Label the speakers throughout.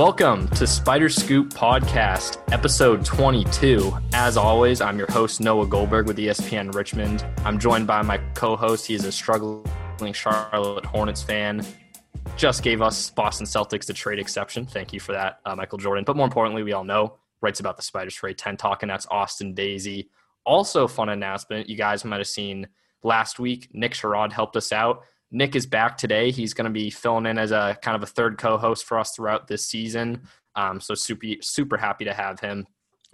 Speaker 1: Welcome to Spider Scoop Podcast, episode 22. As always, I'm your host, Noah Goldberg with ESPN Richmond. I'm joined by my co host. He's a struggling Charlotte Hornets fan. Just gave us Boston Celtics the trade exception. Thank you for that, uh, Michael Jordan. But more importantly, we all know writes about the Spiders trade 10 talking. That's Austin Daisy. Also, fun announcement you guys might have seen last week. Nick Sherod helped us out Nick is back today. He's going to be filling in as a kind of a third co-host for us throughout this season. Um, so super super happy to have him.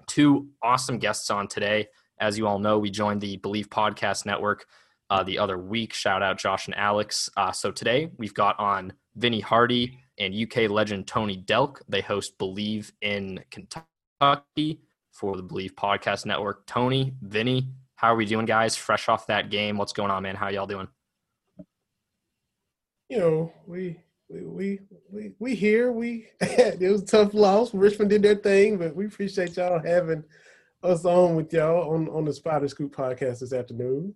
Speaker 1: Two awesome guests on today. As you all know, we joined the Believe Podcast Network uh, the other week. Shout out Josh and Alex. Uh, so today we've got on Vinny Hardy and UK legend Tony Delk. They host Believe in Kentucky for the Believe Podcast Network. Tony, Vinny, how are we doing, guys? Fresh off that game, what's going on, man? How y'all doing?
Speaker 2: You know, we we we we, we here. We it was a tough loss. Richmond did their thing, but we appreciate y'all having us on with y'all on on the Spider Scoop podcast this afternoon.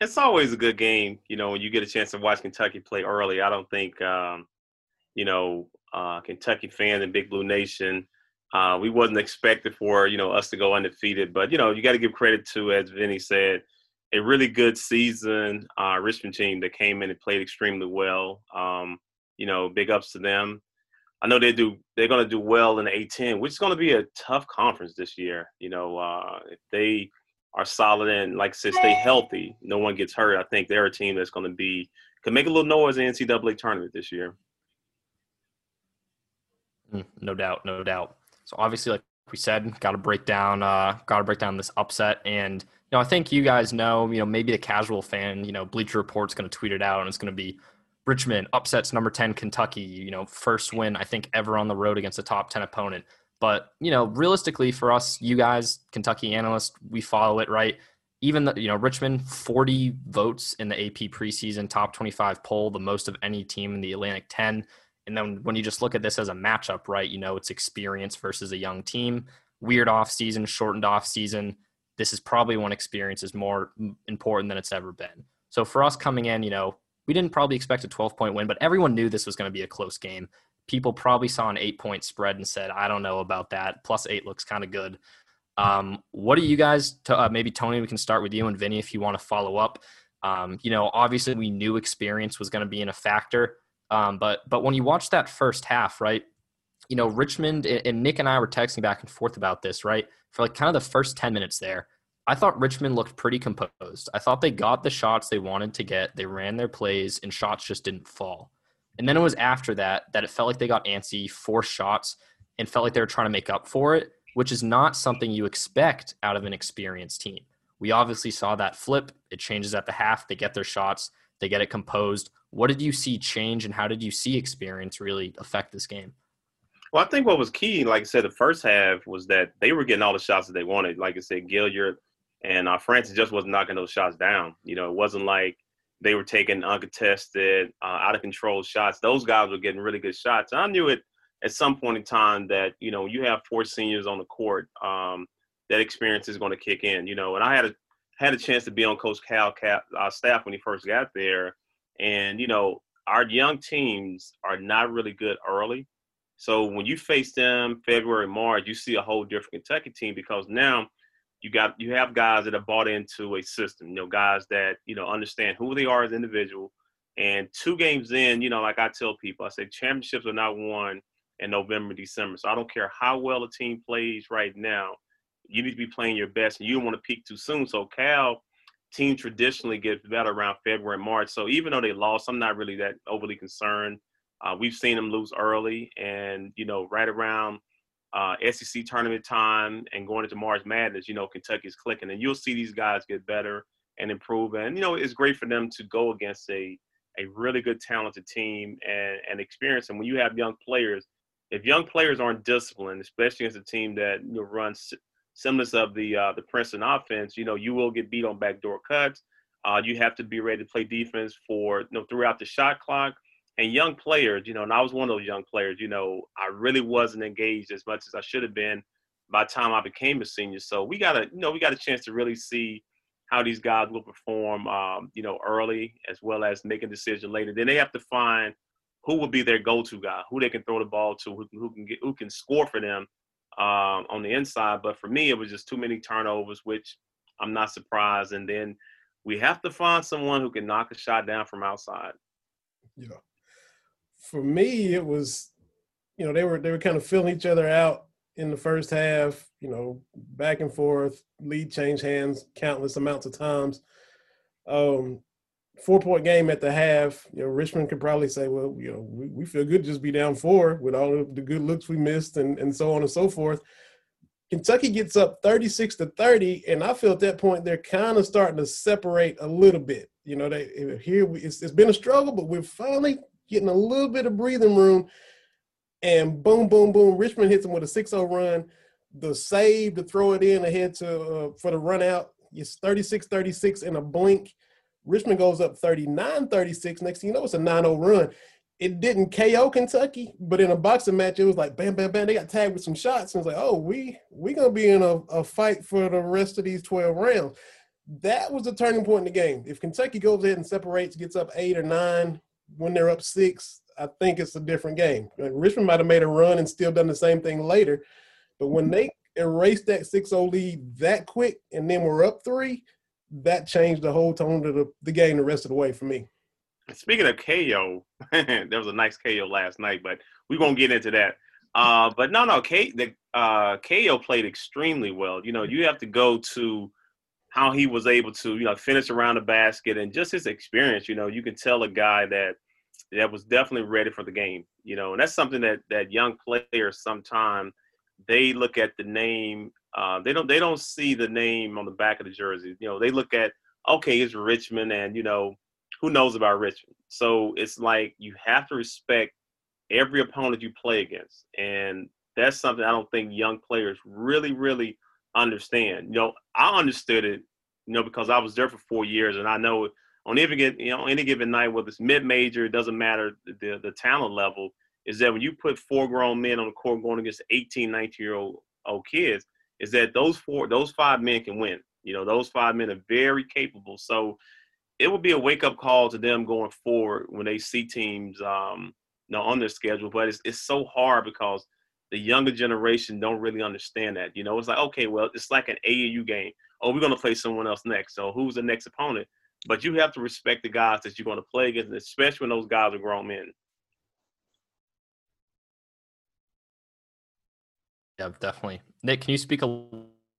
Speaker 3: It's always a good game, you know, when you get a chance to watch Kentucky play early. I don't think, um, you know, uh, Kentucky fans and Big Blue Nation, uh, we wasn't expected for you know us to go undefeated, but you know, you got to give credit to, as Vinny said, a really good season uh, Richmond team that came in and played extremely well. Um, you know, big ups to them. I know they do. They're going to do well in the A10, which is going to be a tough conference this year. You know, uh, if they are solid and like I said, stay healthy, no one gets hurt. I think they're a team that's going to be can make a little noise in the NCAA tournament this year.
Speaker 1: Mm, no doubt, no doubt. So obviously, like we said, got to break down, uh, got to break down this upset and you know, I think you guys know, you know, maybe the casual fan, you know, Bleacher Report's going to tweet it out and it's going to be Richmond upsets number 10 Kentucky, you know, first win, I think, ever on the road against a top 10 opponent. But, you know, realistically for us, you guys, Kentucky analysts, we follow it, right? Even, the, you know, Richmond, 40 votes in the AP preseason top 25 poll, the most of any team in the Atlantic 10. And then when you just look at this as a matchup, right, you know, it's experience versus a young team. Weird off season, shortened off season this is probably one experience is more important than it's ever been. So for us coming in, you know, we didn't probably expect a 12 point win, but everyone knew this was going to be a close game. People probably saw an eight point spread and said, I don't know about that. Plus eight looks kind of good. Um, what do you guys, uh, maybe Tony, we can start with you and Vinny if you want to follow up. Um, you know, obviously we knew experience was going to be in a factor. Um, but, but when you watch that first half, right, you know, Richmond and Nick and I were texting back and forth about this, right? For like kind of the first 10 minutes there, I thought Richmond looked pretty composed. I thought they got the shots they wanted to get. They ran their plays and shots just didn't fall. And then it was after that that it felt like they got antsy, forced shots, and felt like they were trying to make up for it, which is not something you expect out of an experienced team. We obviously saw that flip. It changes at the half. They get their shots, they get it composed. What did you see change, and how did you see experience really affect this game?
Speaker 3: Well, I think what was key, like I said, the first half was that they were getting all the shots that they wanted. Like I said, Gilyard and uh, Francis just wasn't knocking those shots down. You know, it wasn't like they were taking uncontested, uh, out of control shots. Those guys were getting really good shots. I knew it at some point in time that you know you have four seniors on the court, um, that experience is going to kick in. You know, and I had a had a chance to be on Coach Cal Cap, uh, staff when he first got there, and you know our young teams are not really good early. So when you face them February, March, you see a whole different Kentucky team because now you got you have guys that have bought into a system. You know, guys that you know understand who they are as individual. And two games in, you know, like I tell people, I say championships are not won in November, December. So I don't care how well a team plays right now. you need to be playing your best, and you don't want to peak too soon. So Cal team traditionally gets better around February March. So even though they lost, I'm not really that overly concerned. Uh, we've seen them lose early, and you know, right around uh, SEC tournament time and going into March Madness, you know, Kentucky's clicking, and you'll see these guys get better and improve. And you know, it's great for them to go against a a really good, talented team and and experience. And when you have young players, if young players aren't disciplined, especially against a team that you know, runs semblance of the uh, the Princeton offense, you know, you will get beat on backdoor cuts. Uh, you have to be ready to play defense for you know throughout the shot clock. And young players, you know, and I was one of those young players. You know, I really wasn't engaged as much as I should have been by the time I became a senior. So we got a, you know, we got a chance to really see how these guys will perform, um, you know, early as well as make a decision later. Then they have to find who will be their go-to guy, who they can throw the ball to, who, who can get, who can score for them um, on the inside. But for me, it was just too many turnovers, which I'm not surprised. And then we have to find someone who can knock a shot down from outside.
Speaker 2: Yeah. For me, it was, you know, they were they were kind of filling each other out in the first half. You know, back and forth, lead change hands countless amounts of times. Um, four point game at the half. You know, Richmond could probably say, well, you know, we, we feel good just be down four with all of the good looks we missed and, and so on and so forth. Kentucky gets up 36 to 30, and I feel at that point they're kind of starting to separate a little bit. You know, they here we, it's, it's been a struggle, but we're finally getting a little bit of breathing room. And boom, boom, boom, Richmond hits him with a 6-0 run. The save to throw it in ahead to uh, for the run out. It's 36-36 in a blink Richmond goes up 39 36. Next thing you know, it's a 9 0 run. It didn't KO Kentucky, but in a boxing match, it was like bam, bam, bam. They got tagged with some shots. And it's like, oh, we we gonna be in a, a fight for the rest of these 12 rounds. That was the turning point in the game. If Kentucky goes ahead and separates, gets up eight or nine when they're up six, I think it's a different game. Richmond might have made a run and still done the same thing later. But when they erased that 6 0 lead that quick and then we're up three, that changed the whole tone of the, the game the rest of the way for me.
Speaker 3: Speaking of KO, there was a nice KO last night, but we won't get into that. Uh, but no, no, K, the uh, Cayo played extremely well. You know, you have to go to how he was able to, you know, finish around the basket and just his experience. You know, you can tell a guy that that was definitely ready for the game. You know, and that's something that that young players sometimes they look at the name uh, they don't they don't see the name on the back of the jersey. You know, they look at okay, it's Richmond, and you know who knows about Richmond. So it's like you have to respect every opponent you play against, and that's something I don't think young players really really understand. You know, I understood it, you know, because I was there for four years, and I know on any given you know any given night, whether it's mid major, it doesn't matter the the talent level. Is that when you put four grown men on the court going against 18, 19 year old old kids, is that those four, those five men can win. You know, those five men are very capable. So it will be a wake up call to them going forward when they see teams, um, you know, on their schedule. But it's it's so hard because the younger generation don't really understand that. You know, it's like okay, well, it's like an AAU game. Oh, we're gonna play someone else next. So who's the next opponent? But you have to respect the guys that you're going to play against, especially when those guys are grown men.
Speaker 1: Yeah, definitely. Nick, can you speak a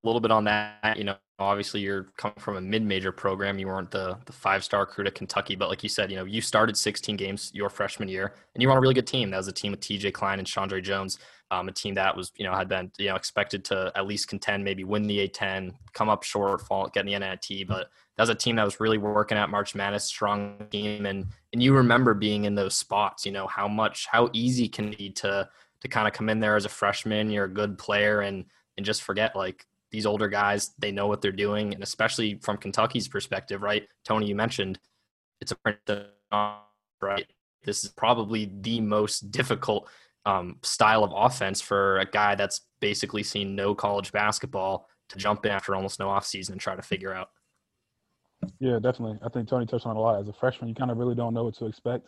Speaker 1: little bit on that? You know, obviously you're coming from a mid-major program. You weren't the the five-star recruit at Kentucky, but like you said, you know, you started 16 games your freshman year, and you were on a really good team. That was a team with T.J. Cline and ShawnDre' Jones, um, a team that was you know had been you know expected to at least contend, maybe win the A10, come up short, fall, get in the NIT, but that was a team that was really working at March Madness, strong team, and and you remember being in those spots. You know how much how easy can be to to kind of come in there as a freshman, you're a good player, and and just forget like these older guys, they know what they're doing, and especially from Kentucky's perspective, right? Tony, you mentioned it's a right. This is probably the most difficult um, style of offense for a guy that's basically seen no college basketball to jump in after almost no offseason and try to figure out.
Speaker 4: Yeah, definitely. I think Tony touched on a lot. As a freshman, you kind of really don't know what to expect.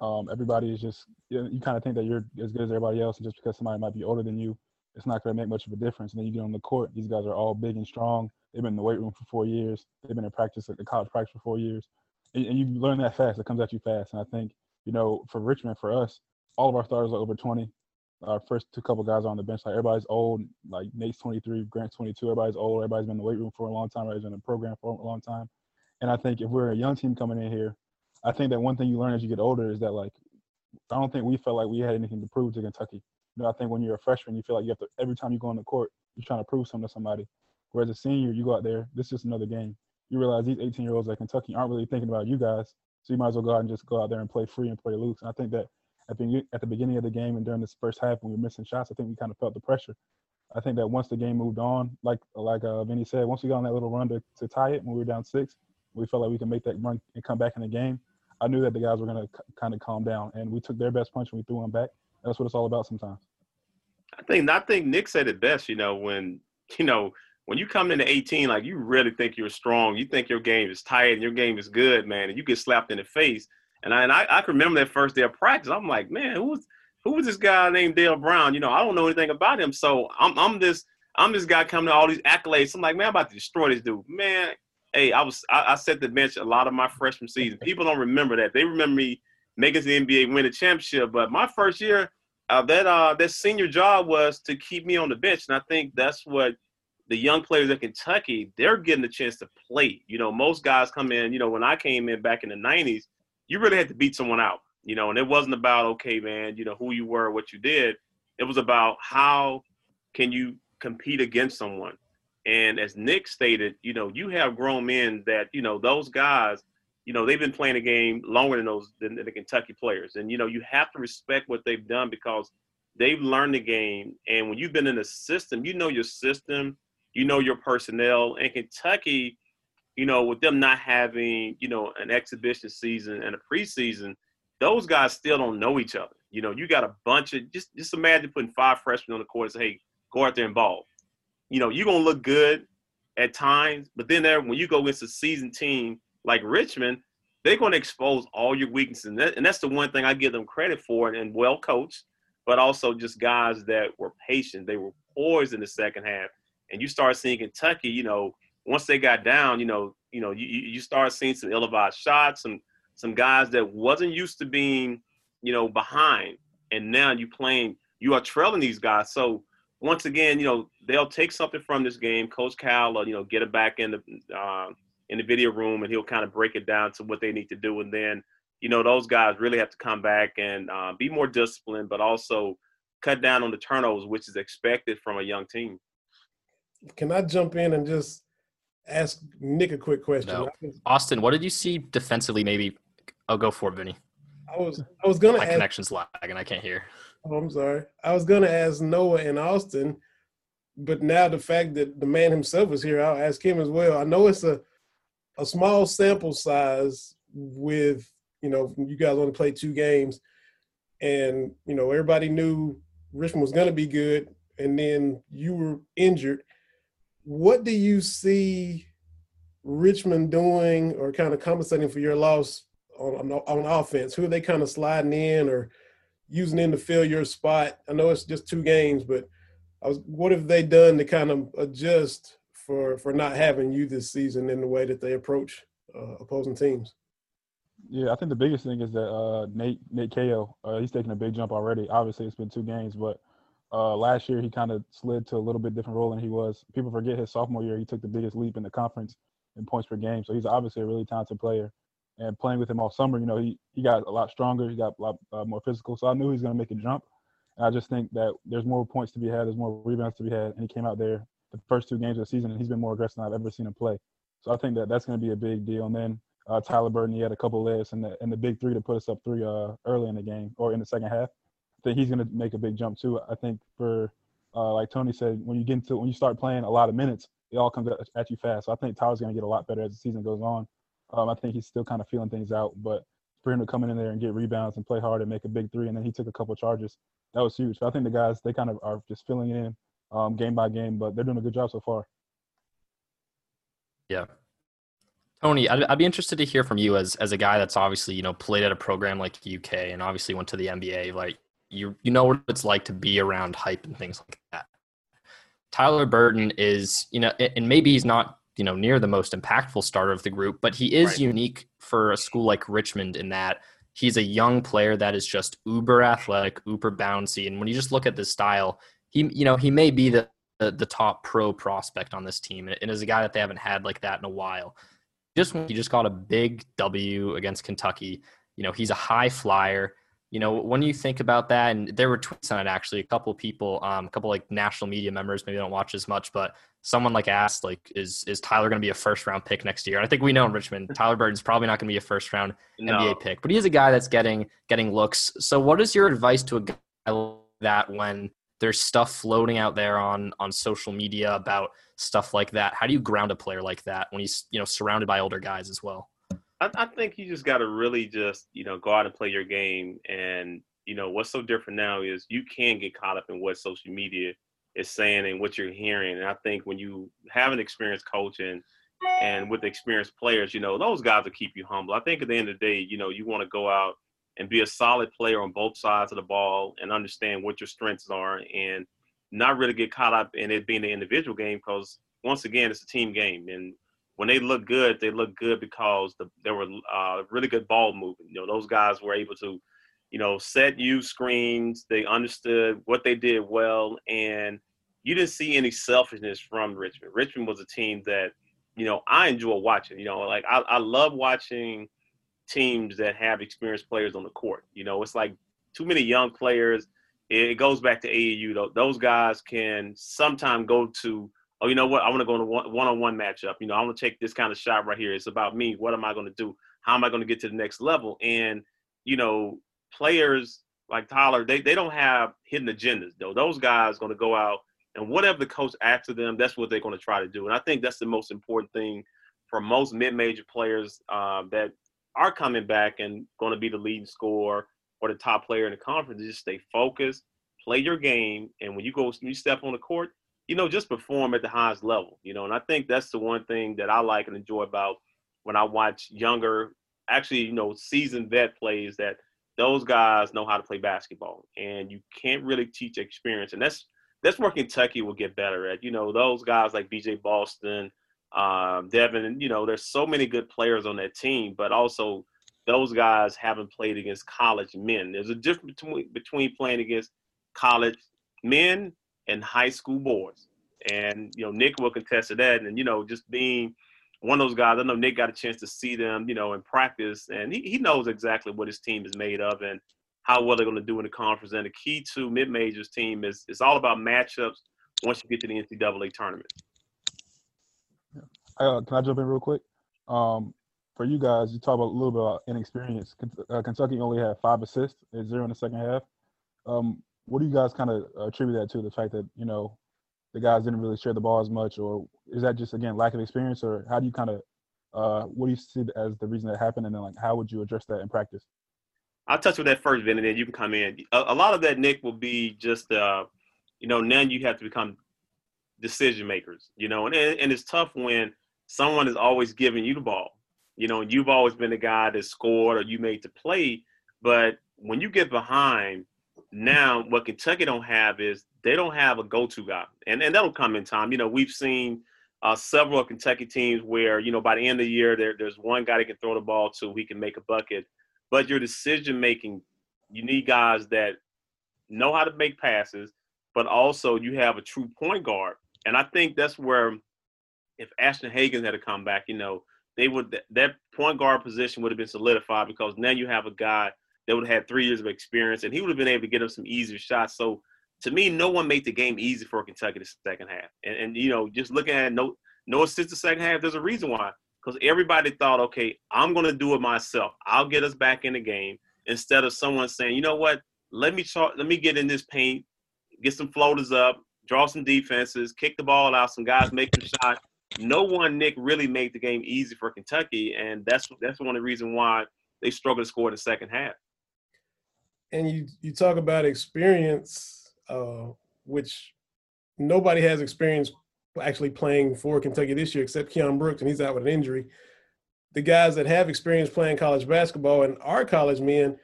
Speaker 4: Um, everybody is just you, know, you kind of think that you're as good as everybody else, just because somebody might be older than you, it's not going to make much of a difference. And then you get on the court; these guys are all big and strong. They've been in the weight room for four years. They've been in practice at the college practice for four years, and, and you learn that fast. It comes at you fast. And I think you know, for Richmond, for us, all of our starters are over 20. our first two couple guys on the bench, like everybody's old. Like Nate's 23, Grant's 22. Everybody's old. Everybody's been in the weight room for a long time. Everybody's been in the program for a long time. And I think if we're a young team coming in here, I think that one thing you learn as you get older is that like I don't think we felt like we had anything to prove to Kentucky. You I think when you're a freshman, you feel like you have to every time you go on the court, you're trying to prove something to somebody. Whereas a senior, you go out there, this is just another game. You realize these 18 year olds at Kentucky aren't really thinking about you guys, so you might as well go out and just go out there and play free and play loose. And I think that at the at the beginning of the game and during this first half when we were missing shots, I think we kind of felt the pressure. I think that once the game moved on, like like uh, Vinny said, once we got on that little run to, to tie it when we were down six, we felt like we could make that run and come back in the game. I knew that the guys were going to c- kind of calm down, and we took their best punch and we threw them back. That's what it's all about sometimes.
Speaker 3: I think I think Nick said it best. You know, when you know when you come into 18, like you really think you're strong, you think your game is tight and your game is good, man, and you get slapped in the face. And I and I, I can remember that first day of practice. I'm like, man, who was who was this guy named Dale Brown? You know, I don't know anything about him. So I'm I'm this I'm this guy coming to all these accolades. I'm like, man, I'm about to destroy this dude. Man, hey, I was I, I set the bench a lot of my freshman season. People don't remember that. They remember me making the NBA, win a championship. But my first year, uh, that uh, that senior job was to keep me on the bench, and I think that's what the young players at Kentucky they're getting a chance to play. You know, most guys come in. You know, when I came in back in the '90s, you really had to beat someone out. You know, and it wasn't about okay, man. You know who you were, what you did. It was about how can you compete against someone. And as Nick stated, you know, you have grown men that you know those guys you know, they've been playing the game longer than those than, the Kentucky players. And you know, you have to respect what they've done because they've learned the game. And when you've been in the system, you know your system, you know your personnel. And Kentucky, you know, with them not having, you know, an exhibition season and a preseason, those guys still don't know each other. You know, you got a bunch of just just imagine putting five freshmen on the court and say, hey, go out there and ball. You know, you're gonna look good at times, but then there when you go against a seasoned team like Richmond, they're going to expose all your weaknesses. And, that, and, that's the one thing I give them credit for and, and well coached, but also just guys that were patient. They were poised in the second half. And you start seeing Kentucky, you know, once they got down, you know, you know, you, you start seeing some ill-advised shots, some some guys that wasn't used to being, you know, behind. And now you playing, you are trailing these guys. So once again, you know, they'll take something from this game. Coach Cal, you know, get it back in the uh, in the video room and he'll kind of break it down to what they need to do. And then, you know, those guys really have to come back and uh, be more disciplined, but also cut down on the turnovers, which is expected from a young team.
Speaker 2: Can I jump in and just ask Nick a quick question? No.
Speaker 1: Austin, what did you see defensively? Maybe I'll go for it, Vinny.
Speaker 2: I was I was gonna
Speaker 1: my
Speaker 2: ask,
Speaker 1: connection's lagging. I can't hear.
Speaker 2: Oh, I'm sorry. I was gonna ask Noah and Austin, but now the fact that the man himself is here, I'll ask him as well. I know it's a a small sample size with you know you guys only played two games, and you know everybody knew Richmond was going to be good, and then you were injured. What do you see Richmond doing, or kind of compensating for your loss on, on, offense? Who are they kind of sliding in or using in to fill your spot? I know it's just two games, but was, what have they done to kind of adjust for for not having you this season in the way that they approach uh, opposing teams?
Speaker 4: Yeah, I think the biggest thing is that uh, Nate Nate Cayo, uh, he's taking a big jump already. Obviously, it's been two games, but uh, last year he kind of slid to a little bit different role than he was. People forget his sophomore year, he took the biggest leap in the conference in points per game. So he's obviously a really talented player. And playing with him all summer, you know, he, he got a lot stronger. He got a lot uh, more physical. So I knew he was going to make a jump. And I just think that there's more points to be had. There's more rebounds to be had. And he came out there the first two games of the season, and he's been more aggressive than I've ever seen him play. So I think that that's going to be a big deal. And then uh, Tyler Burton, he had a couple lifts and the, and the big three to put us up three uh, early in the game or in the second half. I think he's going to make a big jump too. I think for uh, like Tony said, when you get into when you start playing a lot of minutes, it all comes at you fast. So I think Tyler's going to get a lot better as the season goes on. Um, I think he's still kind of feeling things out, but for him to come in there and get rebounds and play hard and make a big three, and then he took a couple charges, that was huge. So I think the guys they kind of are just filling in um, game by game, but they're doing a good job so far.
Speaker 1: Yeah. Tony, I'd, I'd, be interested to hear from you as as a guy that's obviously you know played at a program like UK and obviously went to the NBA. Like you you know what it's like to be around hype and things like that. Tyler Burton is you know, and maybe he's not you know near the most impactful starter of the group, but he is right. unique for a school like Richmond in that he's a young player that is just uber athletic, uber bouncy. And when you just look at this style, he you know he may be the the, the top pro prospect on this team, and is a guy that they haven't had like that in a while. Just he just got a big W against Kentucky. You know he's a high flyer you know when you think about that and there were tweets on it actually a couple people um, a couple like national media members maybe don't watch as much but someone like asked like is is tyler going to be a first round pick next year and i think we know in richmond tyler burton's probably not going to be a first round no. nba pick but he is a guy that's getting getting looks so what is your advice to a guy like that when there's stuff floating out there on on social media about stuff like that how do you ground a player like that when he's you know surrounded by older guys as well
Speaker 3: I, I think you just got to really just you know go out and play your game. And you know what's so different now is you can get caught up in what social media is saying and what you're hearing. And I think when you have an experienced coach and and with experienced players, you know those guys will keep you humble. I think at the end of the day, you know you want to go out and be a solid player on both sides of the ball and understand what your strengths are and not really get caught up in it being an individual game because once again it's a team game and when they look good, they look good because the, there were uh, really good ball movement. You know, those guys were able to, you know, set you screens. They understood what they did well, and you didn't see any selfishness from Richmond. Richmond was a team that, you know, I enjoy watching. You know, like I, I love watching teams that have experienced players on the court. You know, it's like too many young players. It goes back to AAU. Those guys can sometimes go to oh, you know what? I want to go a one-on-one matchup. You know, I want to take this kind of shot right here. It's about me. What am I going to do? How am I going to get to the next level? And you know, players like Tyler, they they don't have hidden agendas though. Those guys going to go out and whatever the coach asks of them, that's what they're going to try to do. And I think that's the most important thing for most mid-major players uh, that are coming back and going to be the leading scorer or the top player in the conference. Just stay focused, play your game, and when you go, you step on the court, you know, just perform at the highest level, you know, and I think that's the one thing that I like and enjoy about when I watch younger, actually, you know, seasoned vet plays that those guys know how to play basketball and you can't really teach experience. And that's, that's where Kentucky will get better at. You know, those guys like BJ Boston, um, Devin, you know, there's so many good players on that team, but also those guys haven't played against college men. There's a difference between, between playing against college men and high school boys. And you know, Nick will contest to that. And you know, just being one of those guys, I know Nick got a chance to see them, you know, in practice, and he, he knows exactly what his team is made of and how well they're going to do in the conference. And the key to mid majors team is it's all about matchups once you get to the NCAA tournament.
Speaker 4: Uh, can I jump in real quick? Um, for you guys, you talk about a little bit about inexperience. Uh, Kentucky only had five assists at zero in the second half. Um, what do you guys kind of attribute that to? The fact that you know the guys didn't really share the ball as much, or is that just again lack of experience, or how do you kind of uh, what do you see as the reason that happened, and then like how would you address that in practice?
Speaker 3: I'll touch with that first, Vin, and then you can come in. A, a lot of that, Nick, will be just uh, you know now you have to become decision makers, you know, and and it's tough when someone is always giving you the ball, you know, you've always been the guy that scored or you made the play, but when you get behind now what Kentucky don't have is they don't have a go-to guy, and and that'll come in time. You know, we've seen uh, several Kentucky teams where you know by the end of the year there, there's one guy that can throw the ball to, he can make a bucket, but your decision making, you need guys that know how to make passes, but also you have a true point guard, and I think that's where if Ashton Hagans had to come back, you know, they would that point guard position would have been solidified because now you have a guy that would have had three years of experience, and he would have been able to get him some easier shots. So to me, no one made the game easy for Kentucky the second half. And, and you know, just looking at no no assist the second half, there's a reason why. Because everybody thought, okay, I'm gonna do it myself. I'll get us back in the game instead of someone saying, you know what, let me let me get in this paint, get some floaters up, draw some defenses, kick the ball out, some guys make some shots. No one, Nick, really made the game easy for Kentucky, and that's that's one of the reasons why they struggled to score in the second half
Speaker 2: and you you talk about experience, uh, which nobody has experience actually playing for Kentucky this year except Keion Brooks, and he's out with an injury. The guys that have experience playing college basketball and are college men,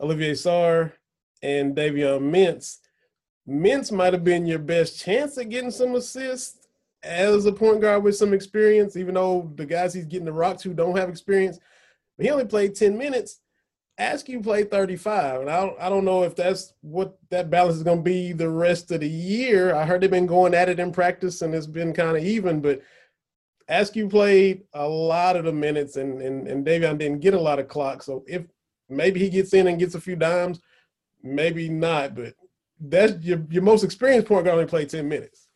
Speaker 2: Olivier Sarr and Davion Mintz. Mintz might have been your best chance at getting some assists as a point guard with some experience, even though the guys he's getting the rock to don't have experience. But he only played 10 minutes Askew played 35, and I don't, I don't know if that's what that balance is going to be the rest of the year. I heard they've been going at it in practice, and it's been kind of even. But Askew played a lot of the minutes, and and and Davion didn't get a lot of clock. So if maybe he gets in and gets a few dimes, maybe not. But that's your your most experienced point guard only played 10 minutes.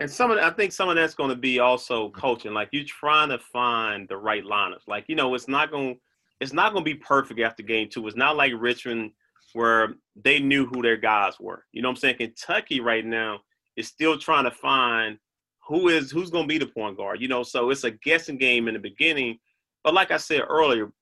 Speaker 3: And some of I think some of that's going to be also coaching. Like you're trying to find the right lineups. Like you know, it's not going it's not going to be perfect after game two. It's not like Richmond where they knew who their guys were. You know what I'm saying? Kentucky right now is still trying to find who is who's going to be the point guard. You know, so it's a guessing game in the beginning. But like I said earlier,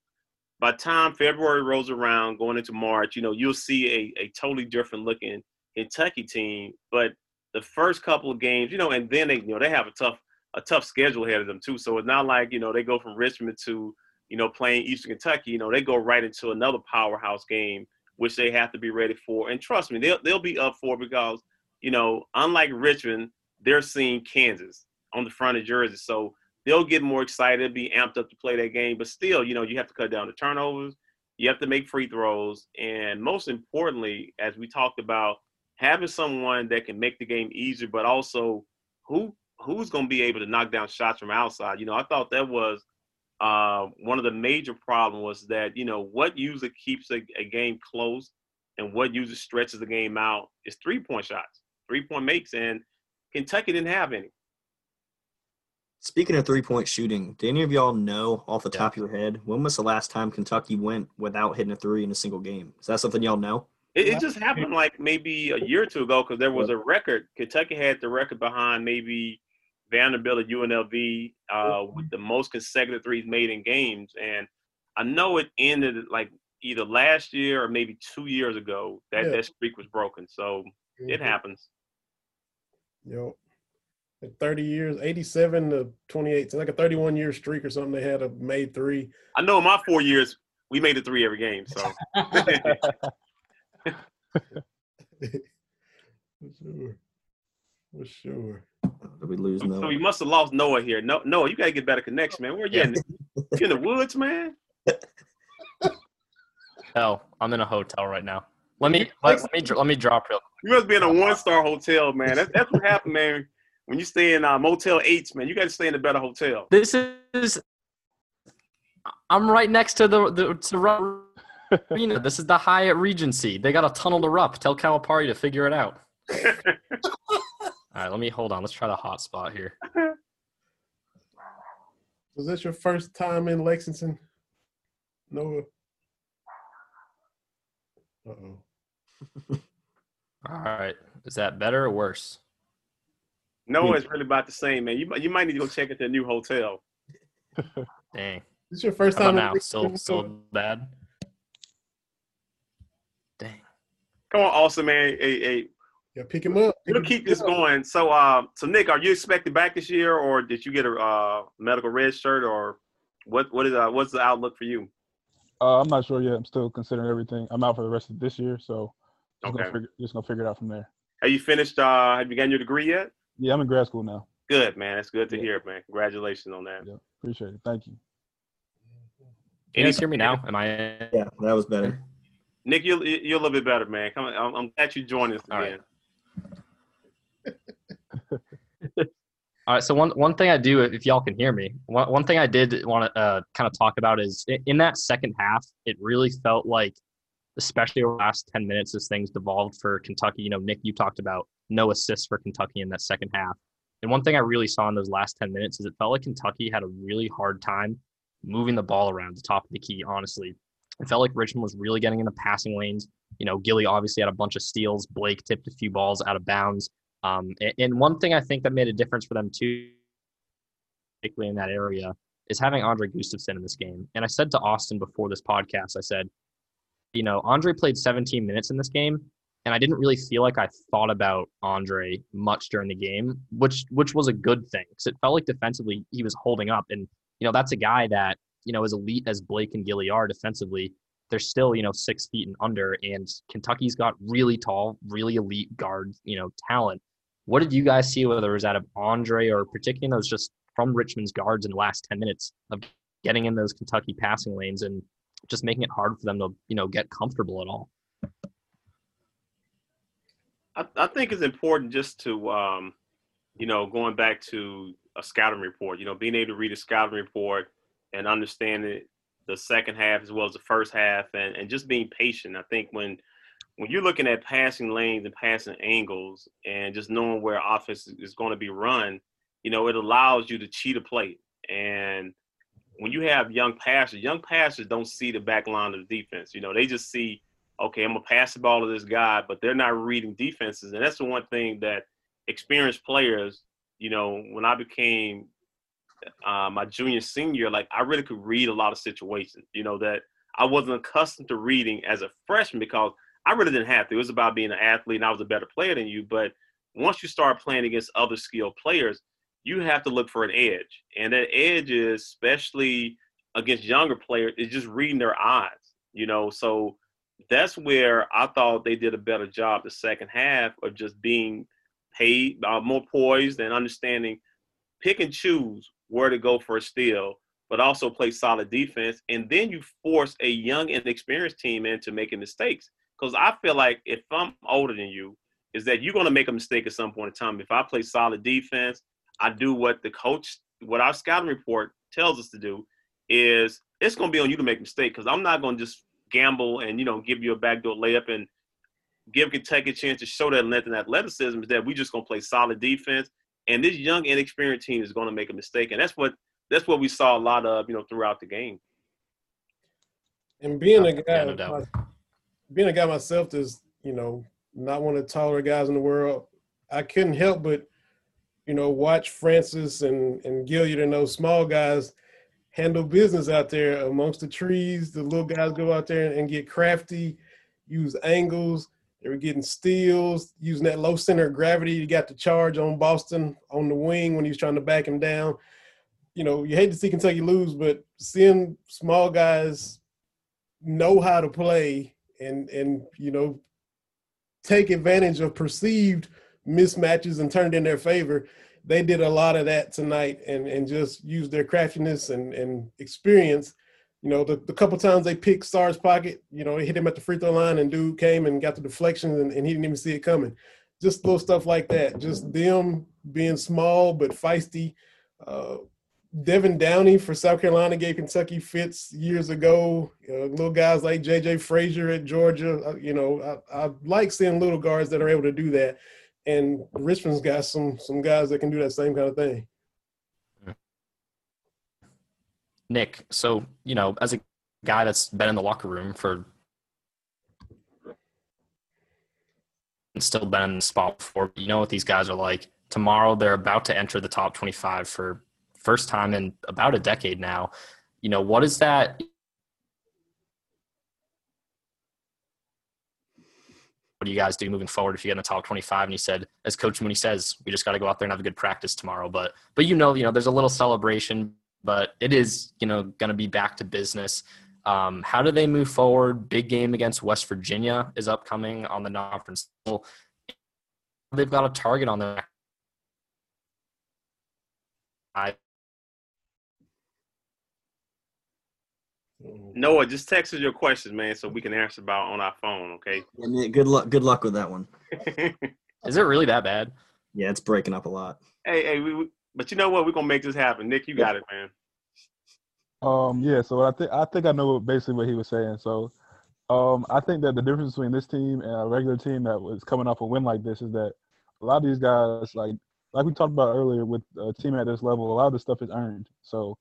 Speaker 3: by time February rolls around, going into March, you know, you'll see a, a totally different looking Kentucky team. But the first couple of games, you know, and then they, you know, they have a tough a tough schedule ahead of them too. So it's not like you know they go from Richmond to you know playing Eastern Kentucky. You know, they go right into another powerhouse game, which they have to be ready for. And trust me, they'll they'll be up for because you know, unlike Richmond, they're seeing Kansas on the front of Jersey, so they'll get more excited, be amped up to play that game. But still, you know, you have to cut down the turnovers. You have to make free throws, and most importantly, as we talked about having someone that can make the game easier, but also who who's going to be able to knock down shots from outside. You know, I thought that was uh, one of the major problems was that you know what usually keeps a, a game close and what usually stretches the game out is three point shots, three point makes, and Kentucky didn't have any.
Speaker 5: Speaking of three point shooting, do any of y'all know off the top of your head when was the last time Kentucky went without hitting a three in a single game? Is that something y'all know?
Speaker 3: It, it just happened like maybe a year or two ago because there was a record. Kentucky had the record behind maybe Vanderbilt at UNLV uh, with the most consecutive threes made in games, and I know it ended like either last year or maybe two years ago that
Speaker 2: Yeah.
Speaker 3: that streak was broken. So it
Speaker 2: Mhm.
Speaker 3: happens.
Speaker 2: Yo, at 30 years, 87 to 28, it's like a 31 year streak or something. They had a made three.
Speaker 3: I know in my four years we made it three every game. So
Speaker 2: sure. For sure.
Speaker 5: Did we lose
Speaker 3: so we must have lost Noah here. No, Noah, you gotta get better connection, man. Where you in? You in the woods, man?
Speaker 1: Hell, I'm in a hotel right now. Let me let, let me let me drop real.
Speaker 3: You must be in a one star hotel, man. That's that's what happened, man. When you stay in uh, Motel Eights, man, you got to stay in a better hotel.
Speaker 1: This is. I'm right next to the the to Rupp arena. This is the Hyatt Regency. They got a tunnel to Rupp. Tell Calipari to figure it out. All right, let me hold on. Let's try the hotspot here.
Speaker 2: Was this your first time in Lexington? Noah? Uh oh.
Speaker 1: All right, is that better or worse?
Speaker 3: Noah is really about the same, man. You might- you might need to go check into the new hotel.
Speaker 1: Dang.
Speaker 2: This your first
Speaker 1: How
Speaker 2: time
Speaker 1: about
Speaker 2: in
Speaker 1: now? Still still bad. Dang.
Speaker 3: Come on, awesome, man. Hey, hey,
Speaker 2: Yeah, pick him up. Pick
Speaker 3: we'll
Speaker 2: him
Speaker 3: keep this
Speaker 2: up.
Speaker 3: going. So, uh, so Nick, are you expected back this year, or did you get a uh, medical red shirt, or what? What is uh, what's the outlook for you?
Speaker 4: Uh, I'm not sure yet. I'm still considering everything. I'm out for the rest of this year, so just,
Speaker 3: Okay.
Speaker 4: gonna, figure, just gonna figure it out from there.
Speaker 3: Have you finished? Uh, have you gotten your degree yet?
Speaker 4: Yeah, I'm in grad school now.
Speaker 3: Good, man. That's good to
Speaker 4: Yeah.
Speaker 3: hear, man. Congratulations on that.
Speaker 4: Yeah, appreciate it. Thank you.
Speaker 1: Can you guys hear me now? Am I?
Speaker 5: Yeah, that was better.
Speaker 3: Nick, you're you're a little bit better, man. Come on, I'm, I'm glad you joined us
Speaker 1: All right.
Speaker 3: again.
Speaker 1: All right. So one one thing I do, if y'all can hear me, one one thing I did want to uh, kind of talk about is in that second half, it really felt like, especially over the last ten minutes, as things devolved for Kentucky. You know, Nick, you talked about no assists for Kentucky in that second half, and one thing I really saw in those last ten minutes is it felt like Kentucky had a really hard time moving the ball around the top of the key. Honestly, it felt like Richmond was really getting in the passing lanes. You know, Gilly obviously had a bunch of steals. Blake tipped a few balls out of bounds. Um, and one thing I think that made a difference for them too, particularly in that area, is having Andre Gustavson in this game. And I said to Austin before this podcast, I said, you know, Andre played 17 minutes in this game, and I didn't really feel like I thought about Andre much during the game, which which was a good thing because it felt like defensively he was holding up, and you know that's a guy that you know as elite as Blake and Gilly are defensively, they're still you know six feet and under, and Kentucky's got really tall, really elite guard you know talent. What did you guys see, whether it was out of Andre or particularly those just from Richmond's guards in the last 10 minutes of getting in those Kentucky passing lanes and just making it hard for them to, you know, get comfortable at all.
Speaker 3: I, I think it's important just to, um, you know, going back to a scouting report, you know, being able to read a scouting report and understanding the second half as well as the first half and, and just being patient. I think when when you're looking at passing lanes and passing angles and just knowing where offense is going to be run, you know, it allows you to cheat a plate. And when you have young passers, young passers don't see the back line of the defense. You know, they just see, okay, I'm gonna pass the ball to this guy, but they're not reading defenses. And that's the one thing that experienced players, you know, when I became uh, my junior senior, like I really could read a lot of situations. You know that I wasn't accustomed to reading as a freshman because I really didn't have to. It was about being an athlete, and I was a better player than you. But once you start playing against other skilled players, you have to look for an edge, and that edge is especially against younger players is just reading their eyes. You know, so that's where I thought they did a better job the second half of just being paid, uh, more poised, and understanding pick and choose where to go for a steal, but also play solid defense. And then you force a young and experienced team into making mistakes. Because I feel like if I'm older than you, is that you're going to make a mistake at some point in time. If I play solid defense, I do what the coach, what our scouting report tells us to do, is it's going to be on you to make a mistake. Because I'm not going to just gamble and you know give you a backdoor layup and give Kentucky a chance to show that length and athleticism. Is that we just going to play solid defense and this young, inexperienced team is going to make a mistake, and that's what that's what we saw a lot of, you know, throughout the game.
Speaker 2: And being a guy, no being a guy myself is, you know, not one of the taller guys in the world. I couldn't help but, you know, watch Francis and and Gilyard and those small guys handle business out there amongst the trees. The little guys go out there and get crafty, use angles, they were getting steals, using that low center of gravity. He got the charge on Boston on the wing when he was trying to back him down. You know, you hate to see Kentucky lose, but seeing small guys know how to play and and you know take advantage of perceived mismatches and turn it in their favor. They did a lot of that tonight and and just used their craftiness and and experience you know, the, the couple times they picked Sarr's pocket, you know, hit him at the free throw line and dude came and got the deflection and, and he didn't even see it coming. Just little stuff like that. Just them being small but feisty. Uh, Devin Downey for South Carolina gave Kentucky fits years ago. Uh, little guys like J.J. Frazier at Georgia. Uh, you know, I, I, like seeing little guards that are able to do that. And Richmond's got some some guys that can do that same kind of thing.
Speaker 1: Nick, so you know, as a guy that's been in the locker room for and still been in the spot before, you know what these guys are like. Tomorrow they're about to enter the top 25 for first time in about a decade now. You know, what is that what do you guys do moving forward if you get in the top 25 and he said as coach when he says we just got to go out there and have a good practice tomorrow but but you know you know there's a little celebration but it is you know going to be back to business. Um, how do they move forward? Big game against West Virginia is upcoming on the non-conference. They've got a target on their. I
Speaker 3: Noah, just text us your questions, man, so we can answer about on our phone. Okay.
Speaker 5: Yeah, man, good luck. Good luck with that one.
Speaker 1: is it really that bad?
Speaker 5: Yeah, it's breaking up a lot.
Speaker 3: Hey, hey, we, but you know what? We're gonna make this happen. Nick, you got it, man.
Speaker 4: Um, yeah, so I think I think I know basically what he was saying. So um, I think that the difference between this team and a regular team that was coming off a win like this is that a lot of these guys, like like we talked about earlier, with a team at this level, a lot of this stuff is earned. So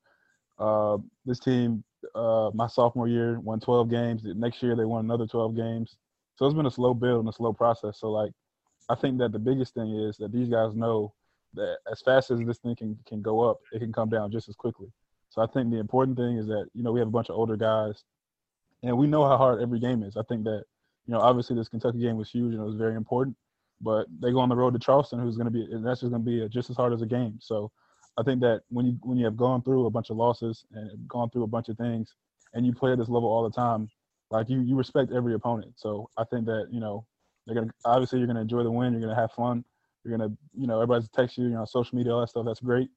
Speaker 4: uh, this team, uh, my sophomore year, won 12 games. Next year, they won another 12 games. So it's been a slow build and a slow process. So like, I think that the biggest thing is that these guys know that as fast as this thing can, can go up, it can come down just as quickly. So I think the important thing is that, you know, we have a bunch of older guys and we know how hard every game is. I think that, you know, obviously this Kentucky game was huge and it was very important, but they go on the road to Charleston, who's going to be, and that's just going to be just as hard as a game. So I think that when you, when you have gone through a bunch of losses and gone through a bunch of things and you play at this level all the time, like you, you respect every opponent. So I think that, you know, they're going to, obviously you're going to enjoy the win. You're going to have fun you're gonna, you know, everybody's text you, you know, social media, all that stuff. That's great.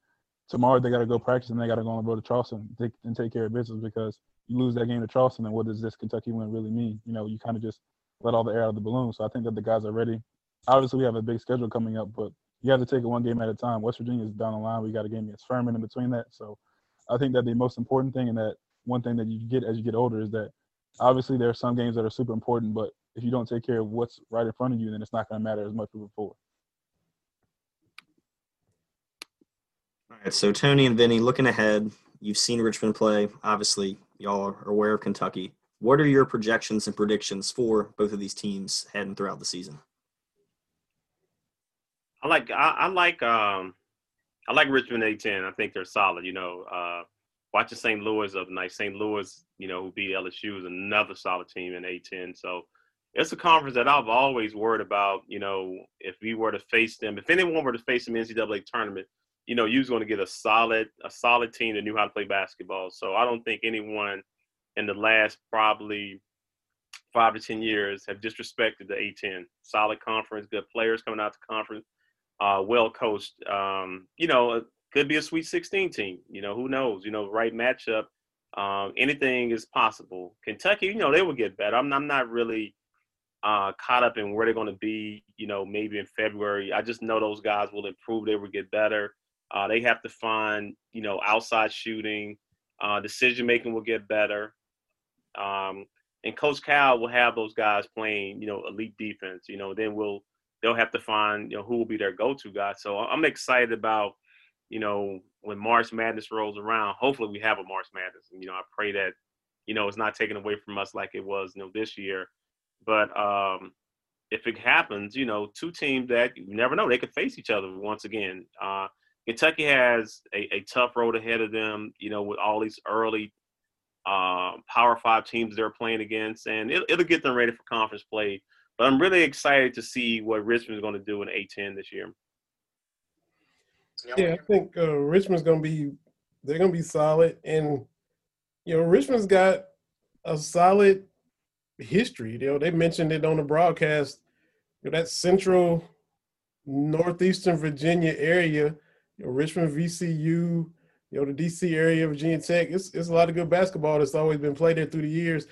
Speaker 4: tomorrow they got to go practice and they got to go on the road to Charleston and take, and take care of business because you lose that game to Charleston, and what does this Kentucky win really mean? You know, you kind of just let all the air out of the balloon. So I think that the guys are ready. Obviously, we have a big schedule coming up, but you have to take it one game at a time. West Virginia is down the line. We got a game against Furman in between that. So I think that the most important thing and that one thing that you get as you get older is that obviously there are some games that are super important, but if you don't take care of what's right in front of you, then it's not going to matter as much moving forward.
Speaker 5: All right, so Tony and Vinny, looking ahead, you've seen Richmond play. Obviously, y'all are aware of Kentucky. What are your projections and predictions for both of these teams heading throughout the season?
Speaker 3: I like I, I like um I like Richmond A10. I think they're solid. You know, uh, watching St. Louis of night. St. Louis, you know, who beat LSU is another solid team in A10. So it's a conference that I've always worried about. You know, if we were to face them, if anyone were to face them in NCAA tournament, you know, you was going to get a solid a solid team that knew how to play basketball. So I don't think anyone in the last probably five to ten years have disrespected the A10. Solid conference, good players coming out the conference, uh, well coached. Um, you know, could be a Sweet 16 team. You know, who knows? You know, right matchup, um, anything is possible. Kentucky, you know, they will get better. I'm, I'm not really uh, caught up in where they're going to be. You know, maybe in February. I just know those guys will improve. They will get better. Uh, they have to find, you know, outside shooting. Uh, decision making will get better. Um, and Coach Cal will have those guys playing, you know, elite defense. You know, then we'll they'll have to find, you know, who will be their go-to guy. So I'm excited about, you know, when March Madness rolls around. Hopefully, we have a March Madness. And, you know, I pray that, you know, it's not taken away from us like it was, you know, this year. But um, if it happens, you know, two teams that you never know, they could face each other once again. Uh, Kentucky has a, a tough road ahead of them, you know, with all these early uh, Power Five teams they're playing against, and it, will get them ready for conference play. But I'm really excited to see what Richmond's going to do in A10 this year.
Speaker 2: Yeah, I think uh, Richmond's going to be they're going to be solid, and you know Richmond's got a solid history. You know, they mentioned it on the broadcast. You know, that central northeastern Virginia area, you know, Richmond, VCU, you know, the DC area, Virginia Tech. It's, it's a lot of good basketball that's always been played there through the years.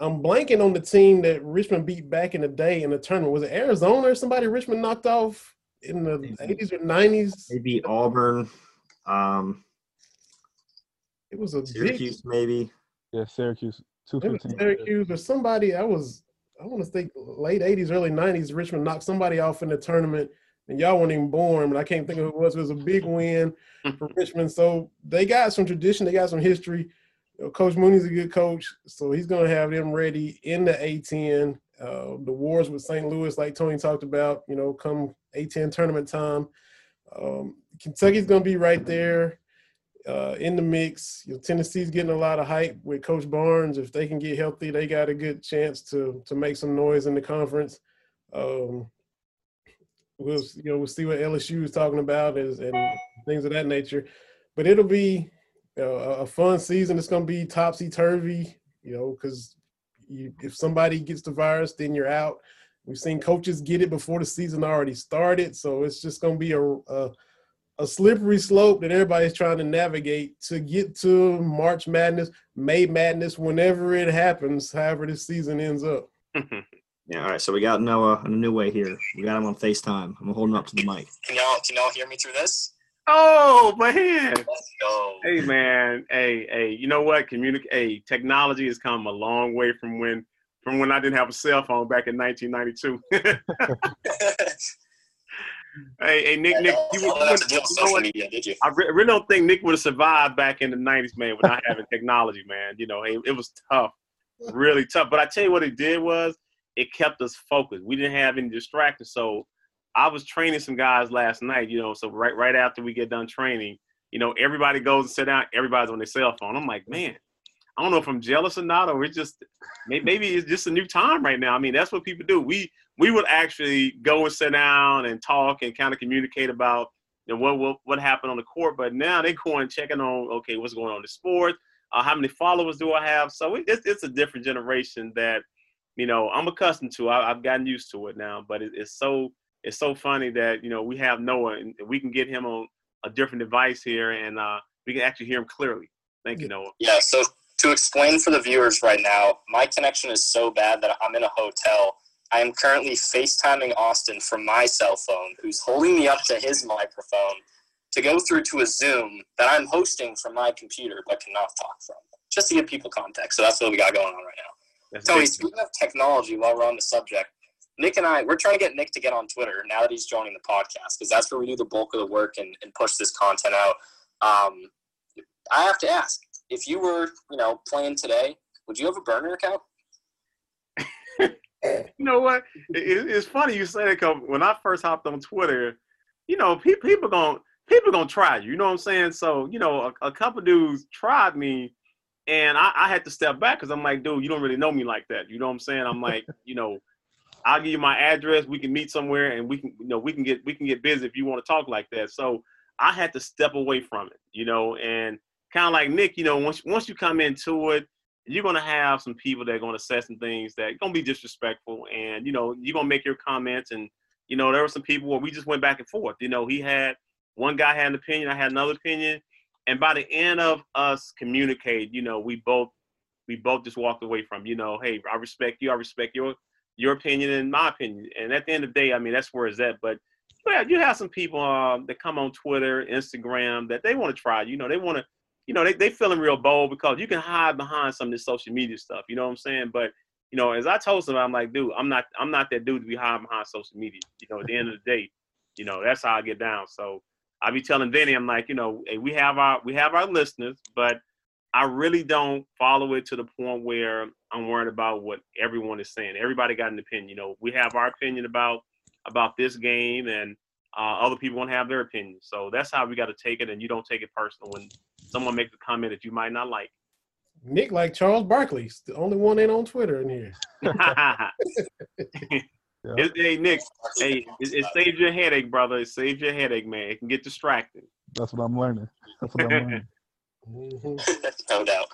Speaker 2: I'm blanking on the team that Richmond beat back in the day in the tournament. Was it Arizona or somebody Richmond knocked off in the 80s or 90s?
Speaker 5: Maybe Auburn. Um,
Speaker 2: it was a
Speaker 5: Syracuse,
Speaker 2: big,
Speaker 5: maybe.
Speaker 4: Yeah, Syracuse. Two fifteen.
Speaker 2: Syracuse or somebody. I was. I want to think late 80s, early 90s. Richmond knocked somebody off in the tournament and y'all weren't even born, but I can't think of who it was. It was a big win for Richmond. So they got some tradition, they got some history. You know, coach Mooney's a good coach, so he's going to have them ready in the A10. Uh, the wars with St. Louis, like Tony talked about, you know, come A10 tournament time. Um, Kentucky's going to be right there uh, in the mix. You know, Tennessee's getting a lot of hype with Coach Barnes. If they can get healthy, they got a good chance to to make some noise in the conference. Um, we'll you know we'll see what LSU is talking about is, and things of that nature. But it'll be uh, a fun season. It's going to be topsy turvy, you know, because if somebody gets the virus, then you're out. We've seen coaches get it before the season already started, so it's just going to be a, a a slippery slope that everybody's trying to navigate to get to March Madness, May Madness, whenever it happens, however this season ends up.
Speaker 5: Yeah, all right. So we got Noah in a new way here. We got him on FaceTime. I'm holding up to the mic.
Speaker 6: Can y'all can y'all hear me through this?
Speaker 3: Oh man.
Speaker 6: Let's go.
Speaker 3: Hey man. Hey, hey, you know what? Communicate hey, technology has come a long way from when from when I didn't have a cell phone back in 1992. hey, hey, Nick, Nick, you, you, you know media, did you? I really don't think Nick would have survived back in the 90s, man, without having technology, man. You know, it, it was tough, really tough. But I tell you what it did was it kept us focused. We didn't have any distractions. So I was training some guys last night, you know, so right right after we get done training, you know, everybody goes and sit down, everybody's on their cell phone. I'm like, man, I don't know if I'm jealous or not, or it's just maybe it's just a new time right now. I mean, that's what people do. We we would actually go and sit down and talk and kind of communicate about you know, what, what what happened on the court, but now they're going checking on okay, what's going on in the sport, uh, how many followers do I have? So it, it's it's a different generation that you know I'm accustomed to. I, have gotten used to it now, but it, it's so it's so funny that you know we have Noah and we can get him on a different device here, and uh, we can actually hear him clearly. Thank you, Noah.
Speaker 1: Yeah, so to explain for the viewers right now, my connection is so bad that I'm in a hotel. I am currently FaceTiming Austin from my cell phone, who's holding me up to his microphone to go through to a Zoom that I'm hosting from my computer but cannot talk from. Just to give people context. So that's what we got going on right now.
Speaker 3: That's
Speaker 1: Tony, speaking of technology, while we're on the subject, Nick and I, we're trying to get Nick to get on Twitter now that he's joining the podcast because that's where we do the bulk of the work and, and push this content out. Um, I have to ask, if you were, you know, playing today, would you have a burner account?
Speaker 3: You know what? It, it- it's funny you say that because when I first hopped on Twitter, you know, pe- people gonna people gonna try you. You know what I'm saying? So you know, a, a couple dudes tried me, and I, I had to step back because I'm like, dude, you don't really know me like that. You know what I'm saying? I'm like, you know, I'll give you my address. We can meet somewhere, and we can, you know, we can get we can get busy if you want to talk like that. So I had to step away from it. You know, and kind of like Nick, you know, once once you come into it you're gonna have some people that are gonna say some things that are gonna be disrespectful, and you know you're gonna make your comments, and you know there were some people where we just went back and forth. You know, he had one guy had an opinion, I had another opinion, and by the end of us communicate, you know, we both we both just walked away from, you know, hey, I respect you, I respect your your opinion and my opinion, and at the end of the day, I mean that's where it's at. But yeah, you have some people um, that come on Twitter, Instagram that they want to try. You know, they want to you know, they they feeling real bold because you can hide behind some of this social media stuff. You know what I'm saying? But you know, as I told them, I'm like, dude, I'm not I'm not that dude to be hiding behind social media. You know, at the end of the day, you know, that's how I get down. So I be telling Vinny, I'm like, you know, hey, we have our we have our listeners, but I really don't follow it to the point where I'm worried about what everyone is saying. Everybody got an opinion. You know, we have our opinion about about this game, and uh, other people won't have their opinion. So that's how we got to take it, and you don't take it personal when someone makes a comment that you might not like.
Speaker 2: Nick like Charles Barkley, the only one ain't on Twitter in here.
Speaker 3: It- hey Nick, hey, it, it saves your headache, brother. It saves your headache, man. It can get distracted.
Speaker 4: That's what I'm learning. That's what I'm learning.
Speaker 2: Mhm.
Speaker 1: no doubt.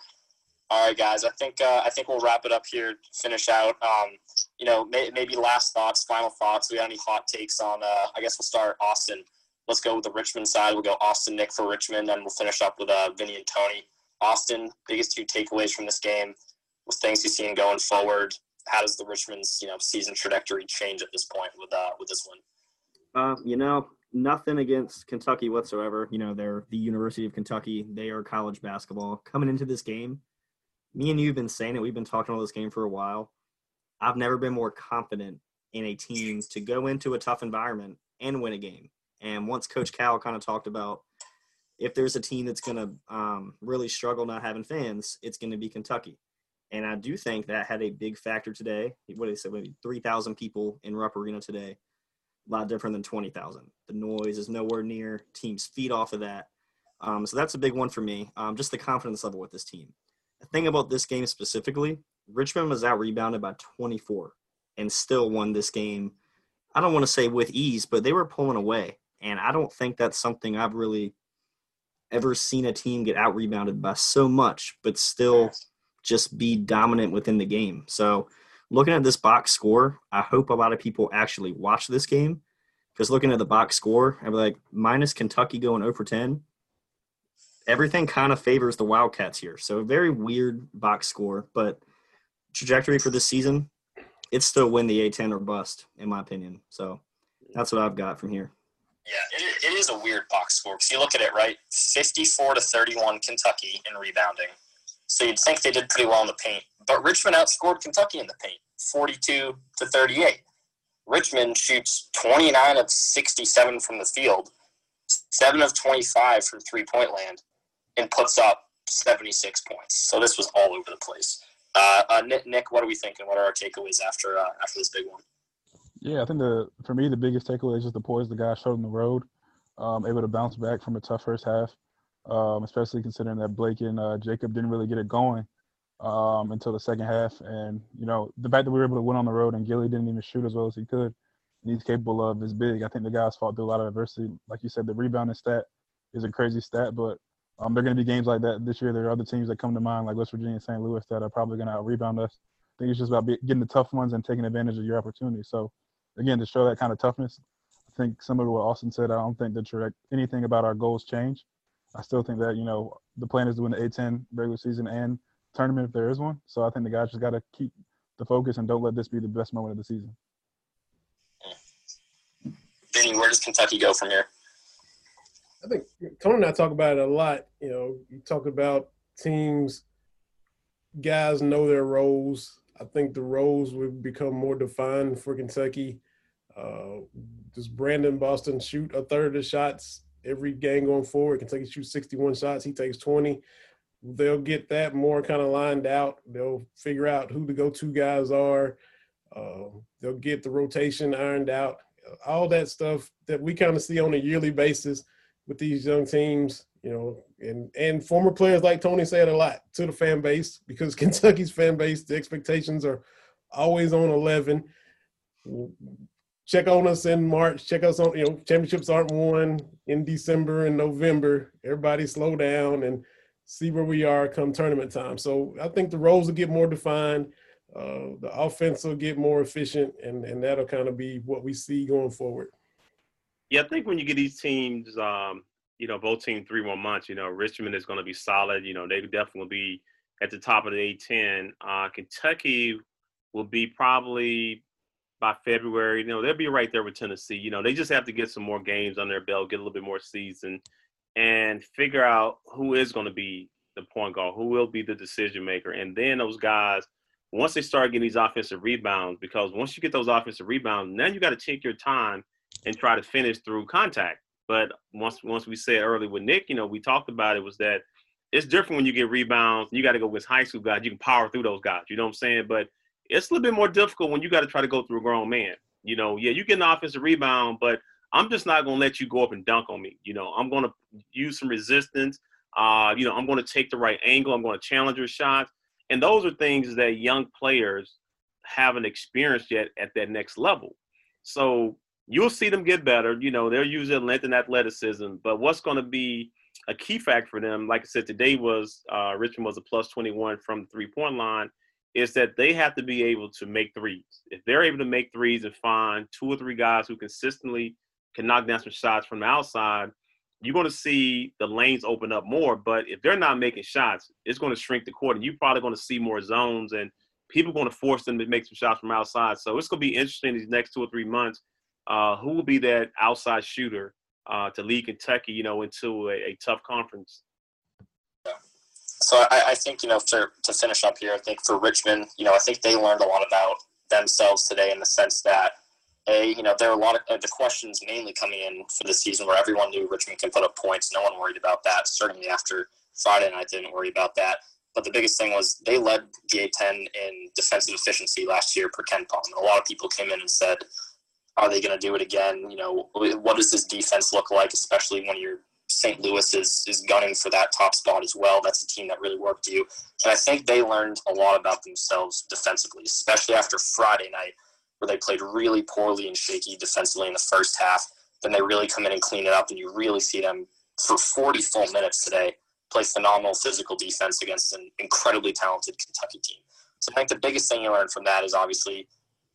Speaker 1: All right, guys. I think uh, I think we'll wrap it up here. Finish out. Um, you know, may, maybe last thoughts, final thoughts. We got any hot takes on? Uh, I guess we'll start Austin. Let's go with the Richmond side. We'll go Austin, Nick for Richmond, and we'll finish up with uh, Vinny and Tony. Austin, biggest two takeaways from this game, with things you've seen going forward. How does the Richmond's you know season trajectory change at this point with uh, with this one?
Speaker 5: Uh, you know, nothing against Kentucky whatsoever. You know, they're the University of Kentucky. They are college basketball. Coming into this game, me and you have been saying it. We've been talking about this game for a while. I've never been more confident in a team to go into a tough environment and win a game. And once Coach Cal kind of talked about if there's a team that's going to um, really struggle not having fans, it's going to be Kentucky. And I do think that had a big factor today. What did they say? Maybe 3,000 people in Rupp Arena today a lot different than 20,000. The noise is nowhere near. Teams feed off of that. Um, so that's a big one for me. Um, just the confidence level with this team. The thing about this game specifically, Richmond was out rebounded by 24 and still won this game. I don't want to say with ease, but they were pulling away. And I don't think that's something I've really ever seen a team get out rebounded by so much, but still just be dominant within the game. So looking at this box score, I hope a lot of people actually watch this game because looking at the box score, I'm like minus Kentucky going over 10. Everything kind of favors the Wildcats here. So a very weird box score, but trajectory for this season, it's still win the A10 or bust, in my opinion. So that's what I've got from here.
Speaker 1: Yeah, it, is a weird box score because you look at it right, fifty-four to thirty-one Kentucky in rebounding. So you'd think they did pretty well in the paint, but Richmond outscored Kentucky in the paint, forty-two to thirty-eight. Richmond shoots twenty-nine of sixty-seven from the field, seven of twenty-five from three-point land, and puts up seventy-six points. So this was all over the place. Uh, uh, Nick, Nick, what are we thinking? What are our takeaways after uh, after this big one?
Speaker 4: Yeah, I think the for me the biggest takeaway is just the poise the guys showed on the road, um, able to bounce back from a tough first half, um, especially considering that Blake and uh, Jacob didn't really get it going um, until the second half, and you know the fact that we were able to win on the road and Gilly didn't even shoot as well as he could, and he's capable of is big. I think the guys fought through a lot of adversity. Like you said, the rebounding stat is a crazy stat, but um, there are going to be games like that this year. There are other teams that come to mind, like West Virginia and St. Louis, that are probably going to rebound us. I think it's just about getting the tough ones and taking advantage of your opportunity. So, again, to show that kind of toughness, I think similar to what Austin said, I don't think that anything about our goals change. I still think that you know the plan is to win the A10 regular season and tournament if there is one. So I think the guys just got to keep the focus and don't let this be the best moment of the season.
Speaker 1: Vinny, where does Kentucky go from here?
Speaker 2: I think Tony and I talk about it a lot. You know, you talk about teams, guys know their roles. I think the roles will become more defined for Kentucky. Uh, does Brandon Boston shoot a third of the shots every game going forward? Kentucky shoots 61 shots, he takes 20. They'll get that more kind of lined out. They'll figure out who the go-to guys are. Uh, they'll get the rotation ironed out. All that stuff that we kind of see on a yearly basis with these young teams, you know, and and former players like Tony said a lot to the fan base because Kentucky's fan base, the expectations are always on 11. Check on us in March. Check us on, you know, championships aren't won in December and November. Everybody slow down and see where we are come tournament time. So I think the roles will get more defined. Uh, the offense will get more efficient, and, and that'll kind of be what we see going forward.
Speaker 3: Yeah, I think when you get these teams, um, you know, both team three one months, you know, Richmond is going to be solid. You know, they definitely be at the top of the A10. Uh, Kentucky will be probably by February. You know, they'll be right there with Tennessee. You know, they just have to get some more games on their belt, get a little bit more season, and figure out who is going to be the point guard, who will be the decision maker, and then those guys. Once they start getting these offensive rebounds, because once you get those offensive rebounds, now you got to take your time and try to finish through contact. But once once we said earlier with Nick, you know, we talked about it was that it's different when you get rebounds. You got to go with high school guys. You can power through those guys. You know what I'm saying? But it's a little bit more difficult when you got to try to go through a grown man. You know, yeah, you get an offensive rebound, but I'm just not gonna let you go up and dunk on me. You know, I'm gonna use some resistance. Uh, you know, I'm gonna take the right angle. I'm gonna challenge your shots, and those are things that young players haven't experienced yet at that next level. So you'll see them get better. You know, they're using length and athleticism, but what's going to be a key fact for them, like I said, today was uh, Richmond was a plus 21 from the three point line, is that they have to be able to make threes. If they're able to make threes and find two or three guys who consistently can knock down some shots from the outside, you're going to see the lanes open up more. But if they're not making shots, it's going to shrink the court, and you're probably going to see more zones, and people are going to force them to make some shots from outside. So it's going to be interesting these next two or three months uh, who will be that outside shooter uh, to lead Kentucky, you know, into a, a tough conference.
Speaker 1: So I, I, think you know to to finish up here, I think for Richmond, you know, I think they learned a lot about themselves today in the sense that a you know there are a lot of uh, the questions mainly coming in for the season where everyone knew Richmond can put up points. No one worried about that. Certainly after Friday night, didn't worry about that. But the biggest thing was they led the A10 in defensive efficiency last year per KenPom. And a lot of people came in and said, are they going to do it again? You know, what does this defense look like, especially when you're St. Louis is is gunning for that top spot as well. That's a team that really worked you, and I think they learned a lot about themselves defensively, especially after Friday night, where they played really poorly and shaky defensively in the first half. Then they really come in and clean it up, and you really see them for 40 full minutes today play phenomenal physical defense against an incredibly talented Kentucky team. So I think the biggest thing you learn from that is obviously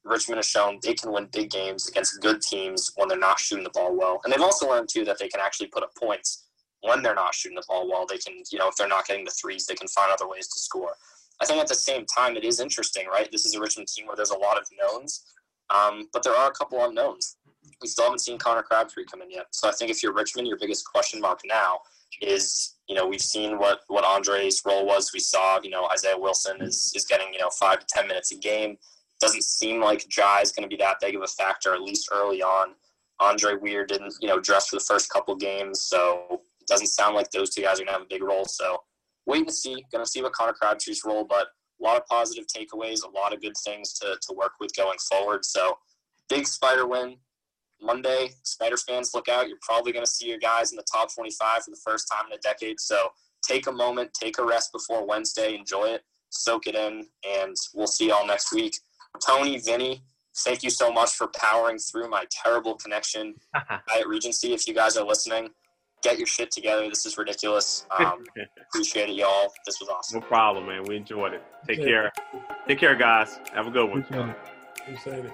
Speaker 1: Richmond has shown they can win big games against good teams when they're not shooting the ball well. And they've also learned, too, that they can actually put up points when they're not shooting the ball well. They can, you know, if they're not getting the threes, they can find other ways to score. I think at the same time, it is interesting, right? This is a Richmond team where there's a lot of knowns, um, but there are a couple unknowns. We still haven't seen Connor Crabtree come in yet. So I think if you're Richmond, your biggest question mark now is, you know, we've seen what, what Andre's role was. We saw, you know, Isaiah Wilson is, is getting, you know, five to 10 minutes a game. Doesn't seem like Jai is going to be that big of a factor, at least early on. Andre Weir didn't, you know, dress for the first couple games, so it doesn't sound like those two guys are going to have a big role. So wait and see. Going to see what Connor Crabtree's role, but a lot of positive takeaways, a lot of good things to, to work with going forward. So big Spider win. Monday, Spider fans, look out. You're probably going to see your guys in the top 25 for the first time in a decade. So take a moment, take a rest before Wednesday, enjoy it, soak it in, and we'll see y'all next week. Tony, Vinny, thank you so much for powering through my terrible connection at Regency. If you guys are listening, get your shit together. This is ridiculous. Um, appreciate it, y'all. This was awesome.
Speaker 3: No problem, man. We enjoyed it. Take yeah. care. Take care, guys. Have a good one.
Speaker 2: Appreciate it.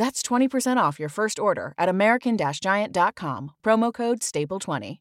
Speaker 7: That's 20% off your first order at American Giant.com, promo code STAPLE20.